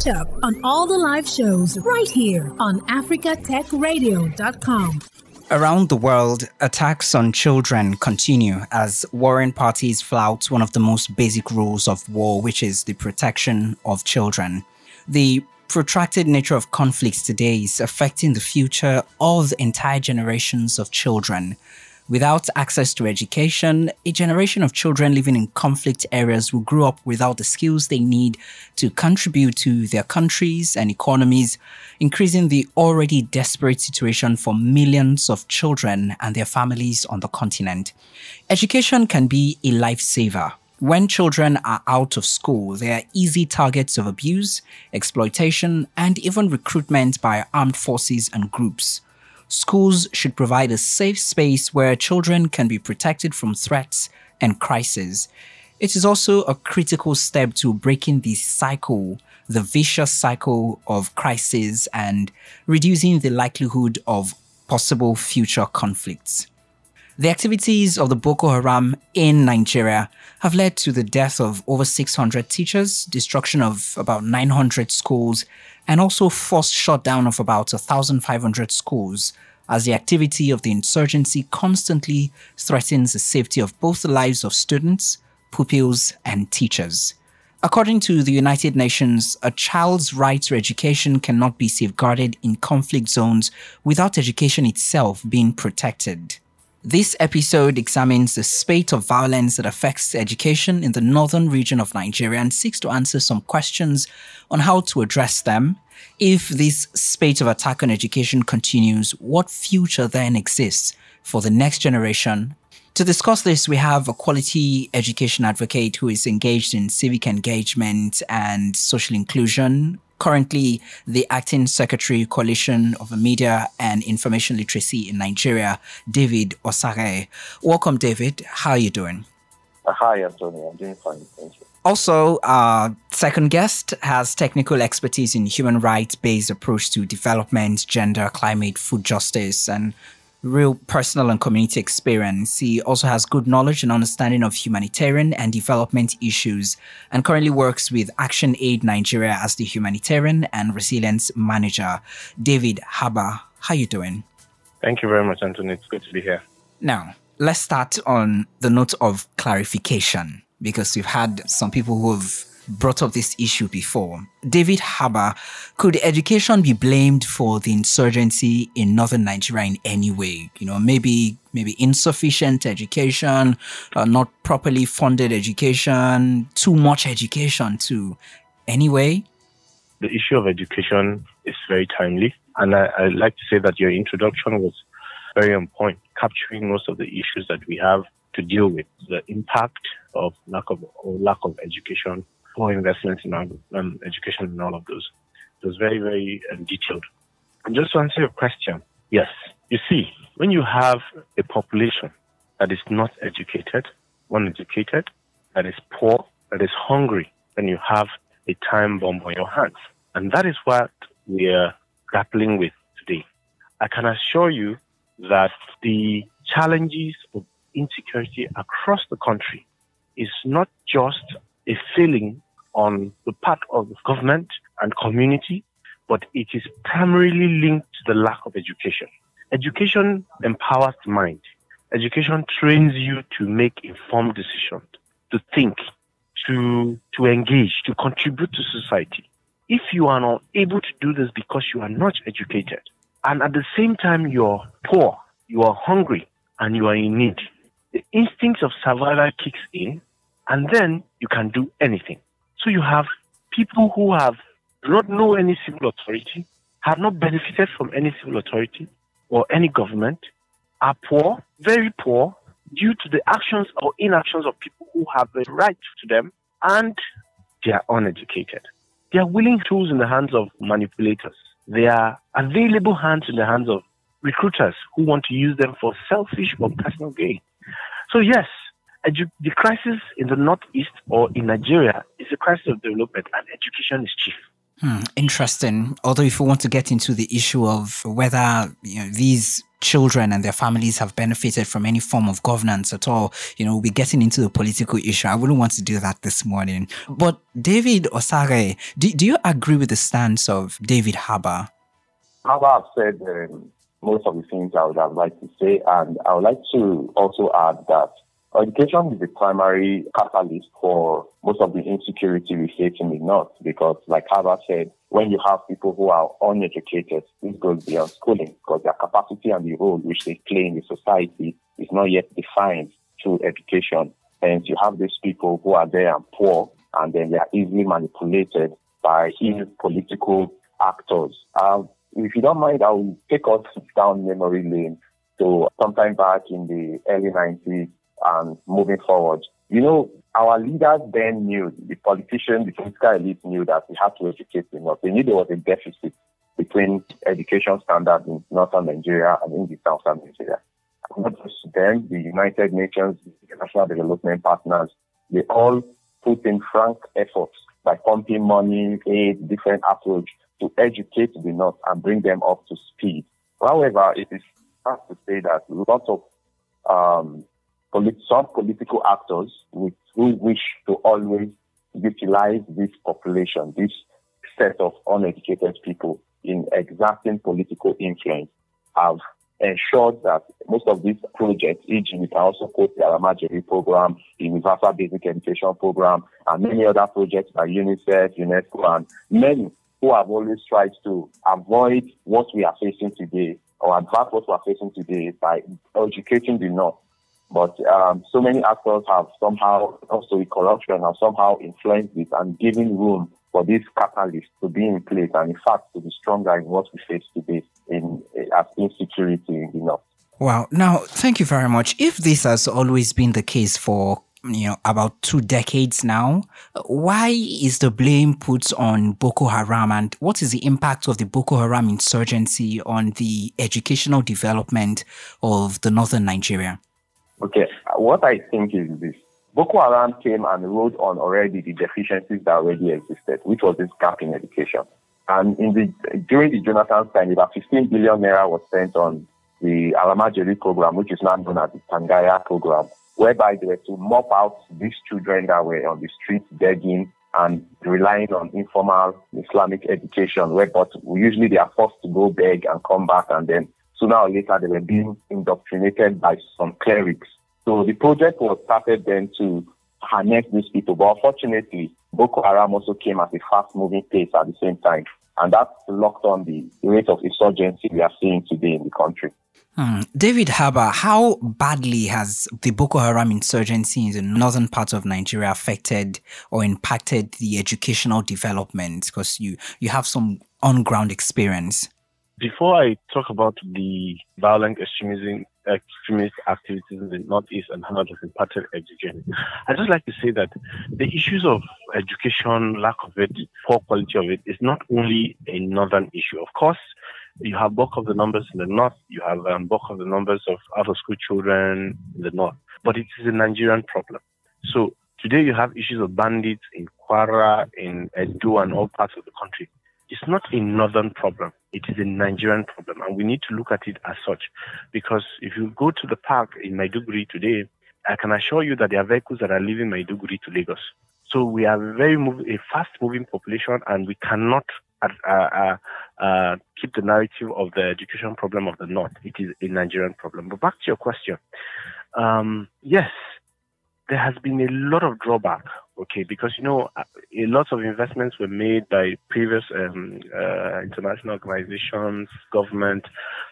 Catch up on all the live shows right here on africatechradio.com. Around the world, attacks on children continue as warring parties flout one of the most basic rules of war, which is the protection of children. The protracted nature of conflicts today is affecting the future of entire generations of children. Without access to education, a generation of children living in conflict areas will grow up without the skills they need to contribute to their countries and economies, increasing the already desperate situation for millions of children and their families on the continent. Education can be a lifesaver. When children are out of school, they are easy targets of abuse, exploitation, and even recruitment by armed forces and groups schools should provide a safe space where children can be protected from threats and crises. It is also a critical step to breaking the cycle, the vicious cycle of crisis and reducing the likelihood of possible future conflicts. The activities of the Boko Haram in Nigeria have led to the death of over 600 teachers, destruction of about 900 schools, and also forced shutdown of about 1,500 schools, as the activity of the insurgency constantly threatens the safety of both the lives of students, pupils, and teachers. According to the United Nations, a child's right to education cannot be safeguarded in conflict zones without education itself being protected. This episode examines the spate of violence that affects education in the northern region of Nigeria and seeks to answer some questions on how to address them. If this spate of attack on education continues, what future then exists for the next generation? To discuss this, we have a quality education advocate who is engaged in civic engagement and social inclusion, currently the acting secretary coalition of media and information literacy in nigeria david osaghae. Welcome david. How are you doing? Uh, hi anthony i'm doing fine thank you. Also our second guest has technical expertise in human rights based approach to development gender climate food justice and real personal and community experience. He also has good knowledge and understanding of humanitarian and development issues and currently works with Action Aid Nigeria as the humanitarian and resilience manager. David Habba, how are you doing? Thank you very much, Anthony. It's good to be here. Now, let's start on the note of clarification because we've had some people who have brought up this issue before. David Habba, could education be blamed for the insurgency in northern Nigeria in any way? You know, maybe maybe insufficient education, uh, not properly funded education, too much education too. Anyway, the issue of education is very timely, and I, I'd like to say that your introduction was very on point, capturing most of the issues that we have to deal with the impact of lack of lack of education more investments in um, education and all of those. It was very, very um, detailed. And just to answer your question, yes, you see, when you have a population that is not educated, uneducated, that is poor, that is hungry, then you have a time bomb on your hands. And that is what we are grappling with today. I can assure you that the challenges of insecurity across the country is not just failing on the part of the government and community, but it is primarily linked to the lack of education. Education empowers the mind. Education trains you to make informed decisions, to think, to, to engage, to contribute to society. If you are not able to do this because you are not educated, and at the same time you're poor, you are hungry, and you are in need, the instinct of survival kicks in and then you can do anything. So you have people who have not know any civil authority, have not benefited from any civil authority or any government, are poor, very poor, due to the actions or inactions of people who have the right to them, and they are uneducated. They are willing tools in the hands of manipulators. They are available hands in the hands of recruiters who want to use them for selfish or personal gain. So yes, the crisis in the northeast or in Nigeria is a crisis of development, and education is chief. Hmm, interesting. Although, if we want to get into the issue of whether you know these children and their families have benefited from any form of governance at all. You know, we'll be getting into the political issue. I wouldn't want to do that this morning. But David Osaghae, do, do you agree with the stance of David Habba? Habba have said um, most of the things I would have liked to say, and I would like to also add that Education is the primary catalyst for most of the insecurity we face in the North because, like Habba said, when you have people who are uneducated, this goes beyond schooling because their capacity and the role which they play in the society is not yet defined through education. And you have these people who are there and poor, and then they are easily manipulated by ill political actors. Uh, if you don't mind, I will take us down memory lane. So sometime back in the early 90s, and moving forward. You know, our leaders then knew, the politicians, the political elite knew that we had to educate the North. They knew there was a deficit between education standards in northern Nigeria and in the southern Nigeria. Not just them, the United Nations, the international development partners, they all put in frank efforts by pumping money, aid, different approach to educate the North and bring them up to speed. However, it is hard to say that lots of um, polit- some political actors with, who wish to always utilize this population, this set of uneducated people in exerting political influence have ensured that most of these projects, e.g., we can also quote the Almajiri program, the Universal Basic Education program, and many other projects by UNICEF, UNESCO, and many who have always tried to avoid what we are facing today or advance what we are facing today by educating the North but um, so many actors have somehow, also with corruption, have somehow influenced it and given room for this catalyst to be in place and, in fact, to be stronger in what we face today in as insecurity in the north. Wow. Now, thank you very much. If this has always been the case for you know about two decades now, why is the blame put on Boko Haram, and what is the impact of the Boko Haram insurgency on the educational development of the northern Nigeria? Okay, what I think is this. Boko Haram came and wrote on already the deficiencies that already existed, which was this gap in education. And in the during the Jonathan time, about 15 billion naira was spent on the Almajiri program, which is now known as the Tsangaya program, whereby they were to mop out these children that were on the streets begging and relying on informal Islamic education, where but usually they are forced to go beg and come back and then sooner or later they were being indoctrinated by some clerics. So the project was started then to harness these people. But unfortunately, Boko Haram also came at a fast moving pace at the same time. And that locked on the rate of insurgency we are seeing today in the country. Hmm. David Habba, how badly has the Boko Haram insurgency in the northern part of Nigeria affected or impacted the educational development? Because you, you have some on ground experience. Before I talk about the violent extremism, extremist activities in the Northeast and how it has impacted education, I'd just like to say that the issues of education, lack of it, poor quality of it, is not only a northern issue. Of course, you have bulk of the numbers in the north, you have um, bulk of the numbers of out of school children in the north, but it is a Nigerian problem. So today you have issues of bandits in Kwara, in Edo, and all parts of the country. It's not a northern problem. It is a Nigerian problem. And we need to look at it as such. Because if you go to the park in Maiduguri today, I can assure you that there are vehicles that are leaving Maiduguri to Lagos. So we are very move, a fast moving population and we cannot uh, uh, uh, keep the narrative of the education problem of the North. It is a Nigerian problem. But back to your question. Um, yes, there has been a lot of drawback okay because you know a lot of investments were made by previous um, uh, international organizations government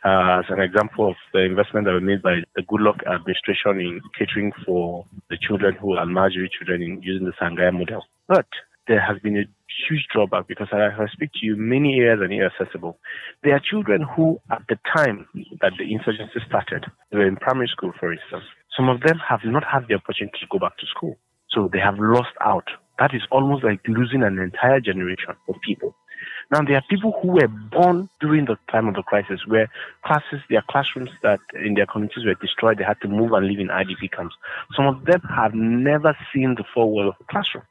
uh, as an example of the investment that were made by the goodluck administration in catering for the children who are Almajiri children in using the Tsangaya model but there has been a huge drawback because as I speak to you, many areas are inaccessible. There are children who, at the time that the insurgency started, they were in primary school, for instance. Some of them have not had the opportunity to go back to school. So they have lost out. That is almost like losing an entire generation of people. Now, there are people who were born during the time of the crisis where classes, their classrooms that in their communities were destroyed. They had to move and live in IDP camps. Some of them have never seen the four wall of a classroom.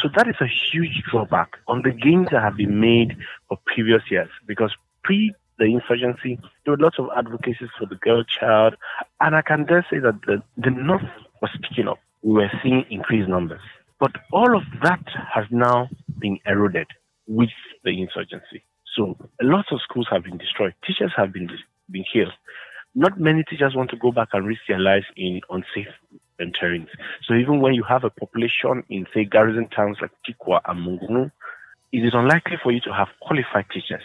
So that is a huge drawback on the gains that have been made for previous years because pre the insurgency, there were lots of advocacies for the girl child. And I can dare say that the, the North was picking up. We were seeing increased numbers. But all of that has now been eroded with the insurgency. So lots of schools have been destroyed. Teachers have been, been killed. Not many teachers want to go back and risk their lives in unsafe terrains. So even when you have a population in, say, garrison towns like Dikwa and Monguno, it is unlikely for you to have qualified teachers.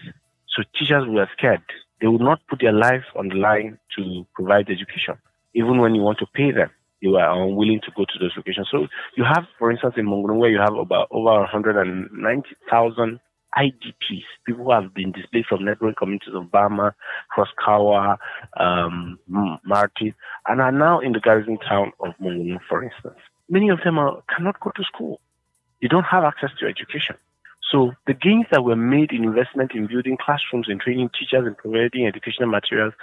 So teachers were scared. They would not put their life on the line to provide education. Even when you want to pay them, they were unwilling to go to those locations. So you have, for instance, in Monguno, where you have about over 190,000 IDPs, people who have been displaced from neighboring communities of Bama, Crosskawa, um, Marte, and are now in the garrison town of Monguno, for instance. Many of them are, cannot go to school. They don't have access to education. So the gains that were made in investment in building classrooms and training teachers and providing educational materials,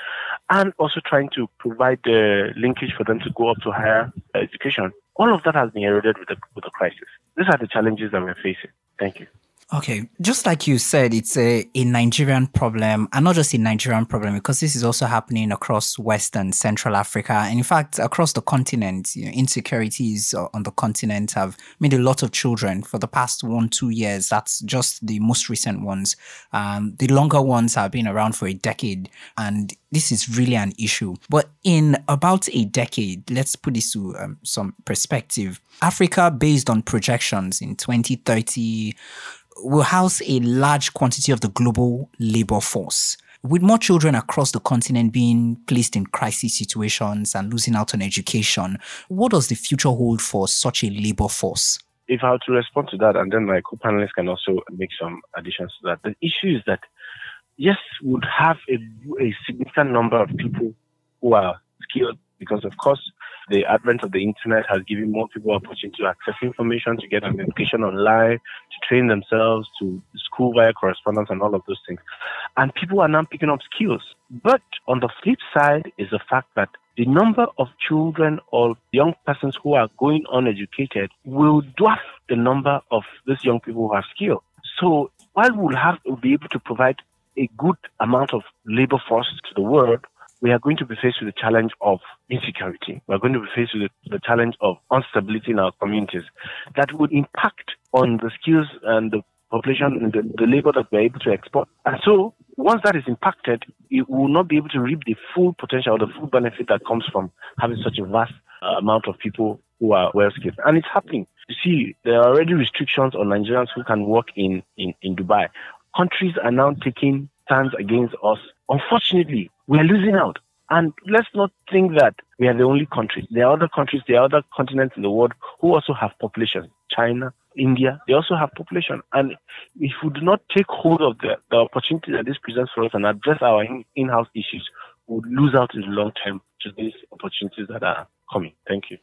and also trying to provide the linkage for them to go up to higher education, all of that has been eroded with the, with the crisis. These are the challenges that we're facing. Thank you. Okay, just like you said, it's a, a Nigerian problem, and not just a Nigerian problem, because this is also happening across Western Central Africa, and in fact, across the continent. You know, insecurities on the continent have made a lot of children for the past one, two years. That's just the most recent ones. Um, the longer ones have been around for a decade, and this is really an issue. But in about a decade, let's put this to um, some perspective. Africa, based on projections in 2030, will house a large quantity of the global labor force. With more children across the continent being placed in crisis situations and losing out on education, what does the future hold for such a labor force? If I were to respond to that, and then my co panelists can also make some additions to that, the issue is that, yes, we would have a, a significant number of people who are skilled because, of course, the advent of the internet has given more people opportunity to access information, to get an education online, to train themselves, to school via correspondence, and all of those things. And people are now picking up skills. But on the flip side is the fact that the number of children or young persons who are going uneducated will dwarf the number of those young people who have skill. So while we'll have to be able to provide a good amount of labor force to the world, we are going to be faced with the challenge of insecurity. We are going to be faced with the, challenge of instability in our communities that would impact on the skills and the population and the, the labor that we're able to export. And so once that is impacted, it will not be able to reap the full potential or the full benefit that comes from having such a vast uh, amount of people who are well skilled. And it's happening. You see, there are already restrictions on Nigerians who can work in, in, in Dubai. Countries are now taking stands against us. Unfortunately, we are losing out. And let's not think that we are the only country. There are other countries, there are other continents in the world who also have population. China, India, they also have population. And if we do not take hold of the, the opportunity that this presents for us and address our in house issues, we would lose out in the long term to these opportunities that are coming. Thank you.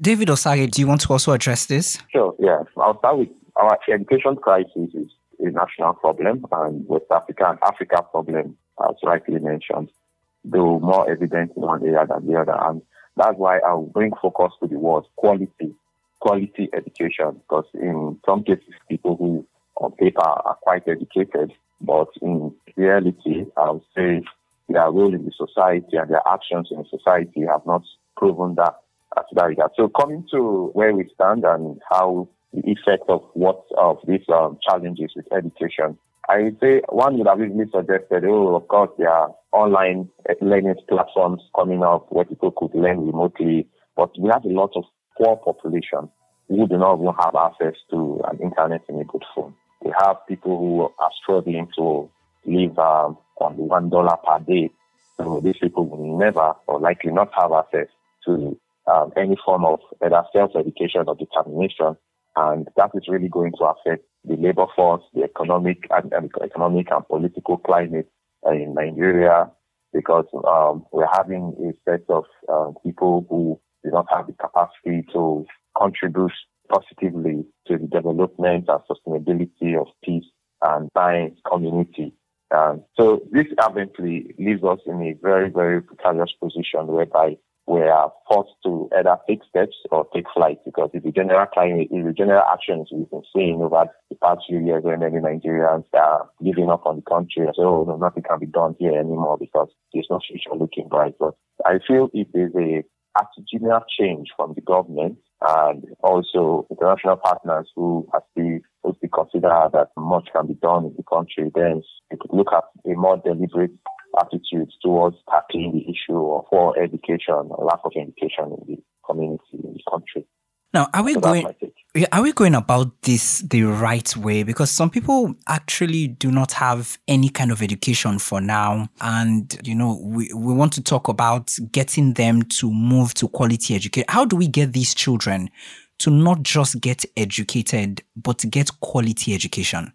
David Osaghae, do you want to also address this? Sure, yeah. I'll start with our education crisis is a national problem and West Africa and Africa problem, as rightly mentioned, though more evident in one area than the other. And that's why I'll bring focus to the word quality, quality education, because in some cases, people who on paper are quite educated, but in reality, I would say their role in the society and their actions in society have not proven that as that regard. So coming to where we stand and how the effect of what of these um, challenges with education. I say one would have easily suggested, oh, of course, there are online learning platforms coming up where people could learn remotely, but we have a lot of poor population who do not even have access to an internet-enabled phone. We have people who are struggling to live um, on one dollar per day. So these people will never or likely not have access to um, any form of either self-education or determination and that is really going to affect the labor force, the economic and, economic and political climate uh, in Nigeria, because um, we're having a set of uh, people who do not have the capacity to contribute positively to the development and sustainability of peace and science community. Um, so this eventually leaves us in a very, very precarious position whereby were forced to either take steps or take flight because it's the general climate, it's the general actions we've been seeing over the past few years where many Nigerians are giving up on the country and say, oh, no, nothing can be done here anymore because there's no future looking bright. But I feel it is a attitudinal change from the government and also international partners who have to, who consider that much can be done in the country, then we could look at a more deliberate attitude towards tackling the issue of poor education or lack of education in the community, in the country. Now, are we so going? Are we going about this the right way? Because some people actually do not have any kind of education for now, and you know, we, we want to talk about getting them to move to quality education. How do we get these children to not just get educated, but to get quality education?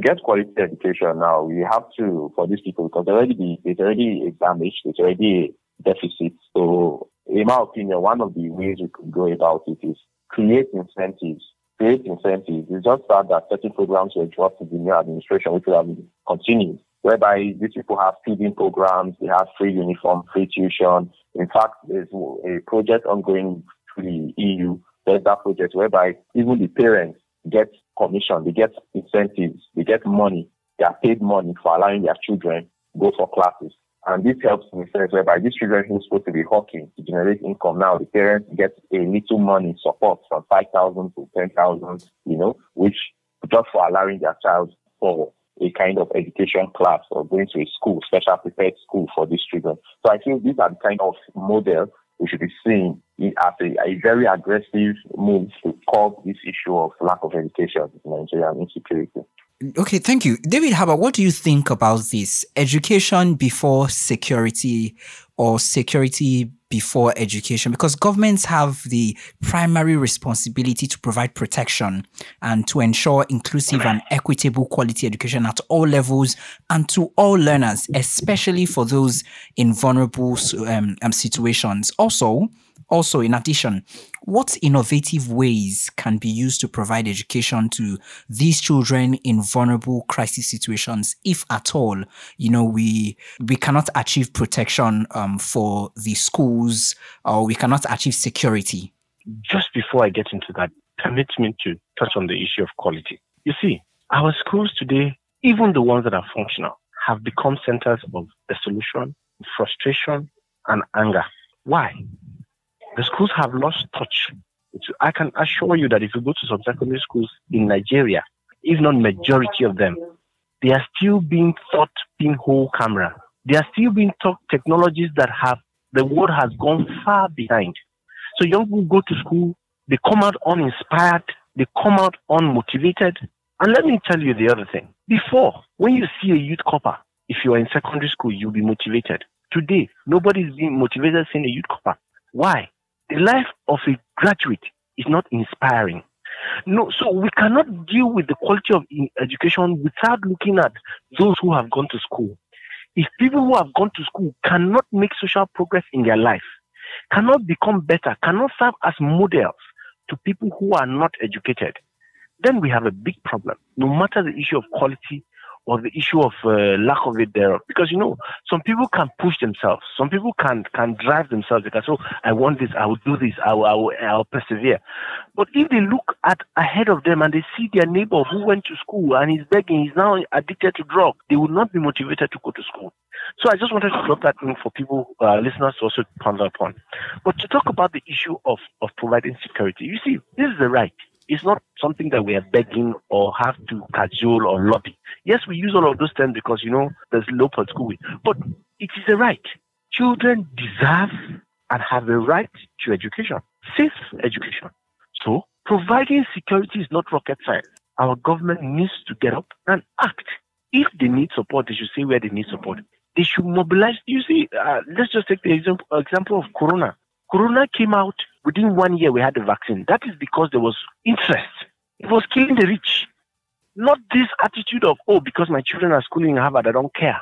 To get quality education now, we have to for these people because already there's already a damage, there's already a deficit. So, in my opinion, one of the ways we could go about it is create incentives. Create incentives. It's just that, that certain programs were dropped in the new administration, which will have continued, whereby these people have feeding programs, they have free uniform, free tuition. In fact, there's a project ongoing through the EU. There's that project whereby even the parents get commission, they get incentives, they get money, they are paid money for allowing their children go for classes. And this helps in the sense whereby these children who are supposed to be hawking to generate income now, the parents get a little money support from 5,000 to 10,000, you know, which just for allowing their child for a kind of education class or going to a school, special prepared school for these children. So I think these are the kind of models we should be seeing as a, a very aggressive move to curb this issue of lack of education in Nigeria and insecurity. Okay, thank you. David Habba what do you think about this? Education before security or security before education? Because governments have the primary responsibility to provide protection and to ensure inclusive and equitable quality education at all levels and to all learners, especially for those in vulnerable um, um, situations. Also, also, in addition, what innovative ways can be used to provide education to these children in vulnerable crisis situations, if at all? You know, we we cannot achieve protection um, for the schools, or we cannot achieve security. Just before I get into that, permit me to touch on the issue of quality. You see, our schools today, even the ones that are functional, have become centers of dissolution, frustration, and anger. Why? The schools have lost touch. I can assure you that if you go to some secondary schools in Nigeria, if not majority of them, they are still being taught pinhole camera. They are still being taught technologies that have the world has gone far behind. So young people go to school, they come out uninspired, they come out unmotivated. And let me tell you the other thing. Before, when you see a youth corper, if you are in secondary school, you'll be motivated. Today, nobody is being motivated seeing a youth corper. Why? The life of a graduate is not inspiring. No, so we cannot deal with the quality of education without looking at those who have gone to school. If people who have gone to school cannot make social progress in their life, cannot become better, cannot serve as models to people who are not educated, then we have a big problem. No matter the issue of quality or the issue of uh, lack of it there. Because you know, some people can push themselves. Some people can can drive themselves. Say, oh, "I want this. I will do this. I will, I will, I will persevere." But if they look at ahead of them and they see their neighbor who went to school and is begging, he's now addicted to drugs, they will not be motivated to go to school. So I just wanted to drop that in for people, uh, listeners, to also ponder upon. But to talk about the issue of of providing security, you see, this is the right. It's not something that we are begging or have to cajole or lobby. Yes, we use all of those terms because, you know, there's low political will. But it is a right. Children deserve and have a right to education, safe education. So providing security is not rocket science. Our government needs to get up and act. If they need support, they should say where they need support. They should mobilize. You see, uh, let's just take the example, example of Corona. Corona came out within one year, we had the vaccine. That is because there was interest. It was killing the rich. Not this attitude of, oh, because my children are schooling in Harvard, I don't care.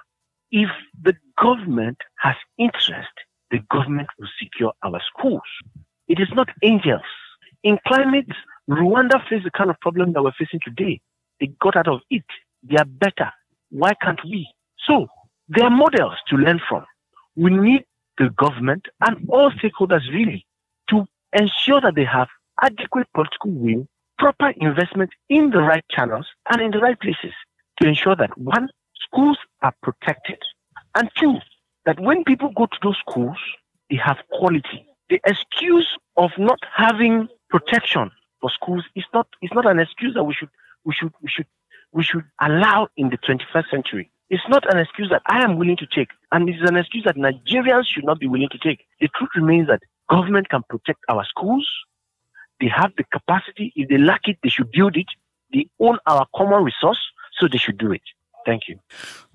If the government has interest, the government will secure our schools. It is not angels. In climate, Rwanda faced the kind of problem that we're facing today. They got out of it. They are better. Why can't we? So, there are models to learn from. We need the government, and all stakeholders really ensure that they have adequate political will, proper investment in the right channels and in the right places to ensure that one, schools are protected, and two, that when people go to those schools, they have quality. The excuse of not having protection for schools is not is not an excuse that we should we should we should we should allow in the 21st century. It's not an excuse that I am willing to take, and it's an excuse that Nigerians should not be willing to take. The truth remains that government can protect our schools. They have the capacity. If they lack it, they should build it. They own our common resource, so they should do it. Thank you.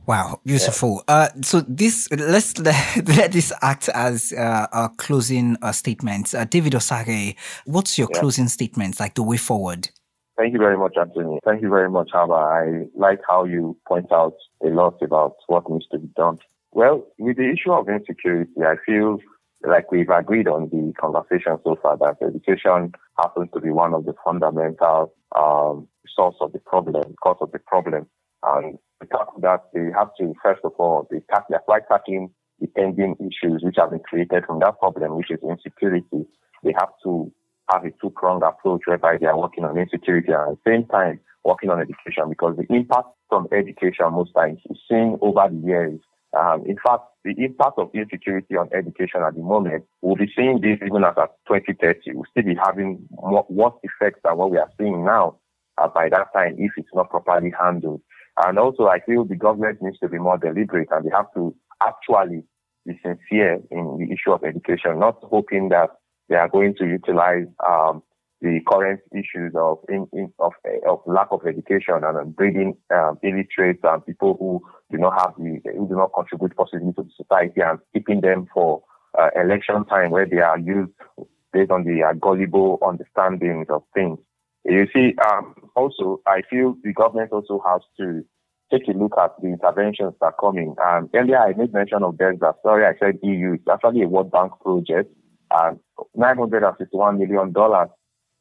Wow, beautiful. Yeah. Uh, so this let's let, let, this act as uh, a closing uh, statement. Uh, David Osaghae, what's your yeah. closing statement, like the way forward? Thank you very much, Anthony. Thank you very much, Habba. I like how you point out a lot about what needs to be done. Well, with the issue of insecurity, I feel like we've agreed on the conversation so far that education happens to be one of the fundamental um, source of the problem, cause of the problem. And to tackle that, they have to, first of all, they tack, they're quite tackling the pending issues which have been created from that problem, which is insecurity. They have to have a two-pronged approach whereby they are working on insecurity and at the same time working on education because the impact from education most times is seen over the years. Um, in fact, the impact of insecurity on education at the moment, we'll be seeing this even as at 2030. We'll still be having more, worse effects than what we are seeing now uh, by that time if it's not properly handled. And also, I feel the government needs to be more deliberate and they have to actually be sincere in the issue of education, not hoping that they are going to utilize um, the current issues of in, in, of, of lack of education and breeding um, illiterates and people who do not have the who do not contribute positively to the society and keeping them for uh, election time where they are used based on the uh, gullible understandings of things. You see, um, also, I feel the government also has to take a look at the interventions that are coming. Um, earlier, I made mention of BESDA. Sorry, I said EU. It's actually a World Bank project. And $951 million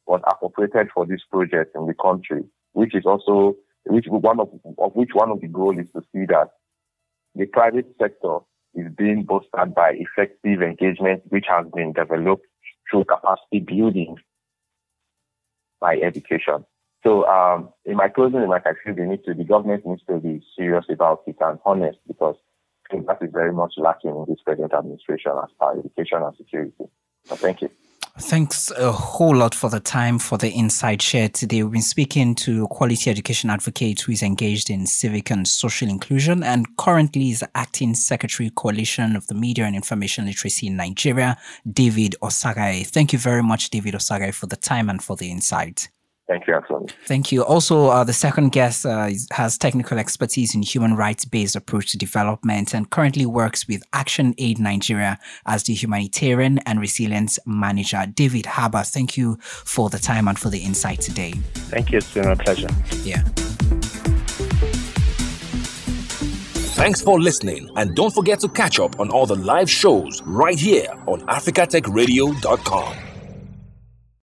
was appropriated for this project in the country, which is also, which one of, of which one of the goals is to see that the private sector is being bolstered by effective engagement, which has been developed through capacity building by education. So um, in my closing remarks, I feel the need to the government needs to be serious about it and honest because that is very much lacking in this present administration as far as education and security. So thank you. Thanks a whole lot for the time for the insight shared today. We've been speaking to quality education advocate who is engaged in civic and social inclusion and currently is acting secretary coalition of the media and information literacy in Nigeria, David Osaghae. Thank you very much, David Osaghae, for the time and for the insight. Thank you, Anthony. Thank you. Also, uh, the second guest uh, has technical expertise in human rights based approach to development and currently works with Action Aid Nigeria as the humanitarian and resilience manager. David Habba, thank you for the time and for the insight today. Thank you. It's been a pleasure. Yeah. Thanks for listening, and don't forget to catch up on all the live shows right here on africatechradio.com.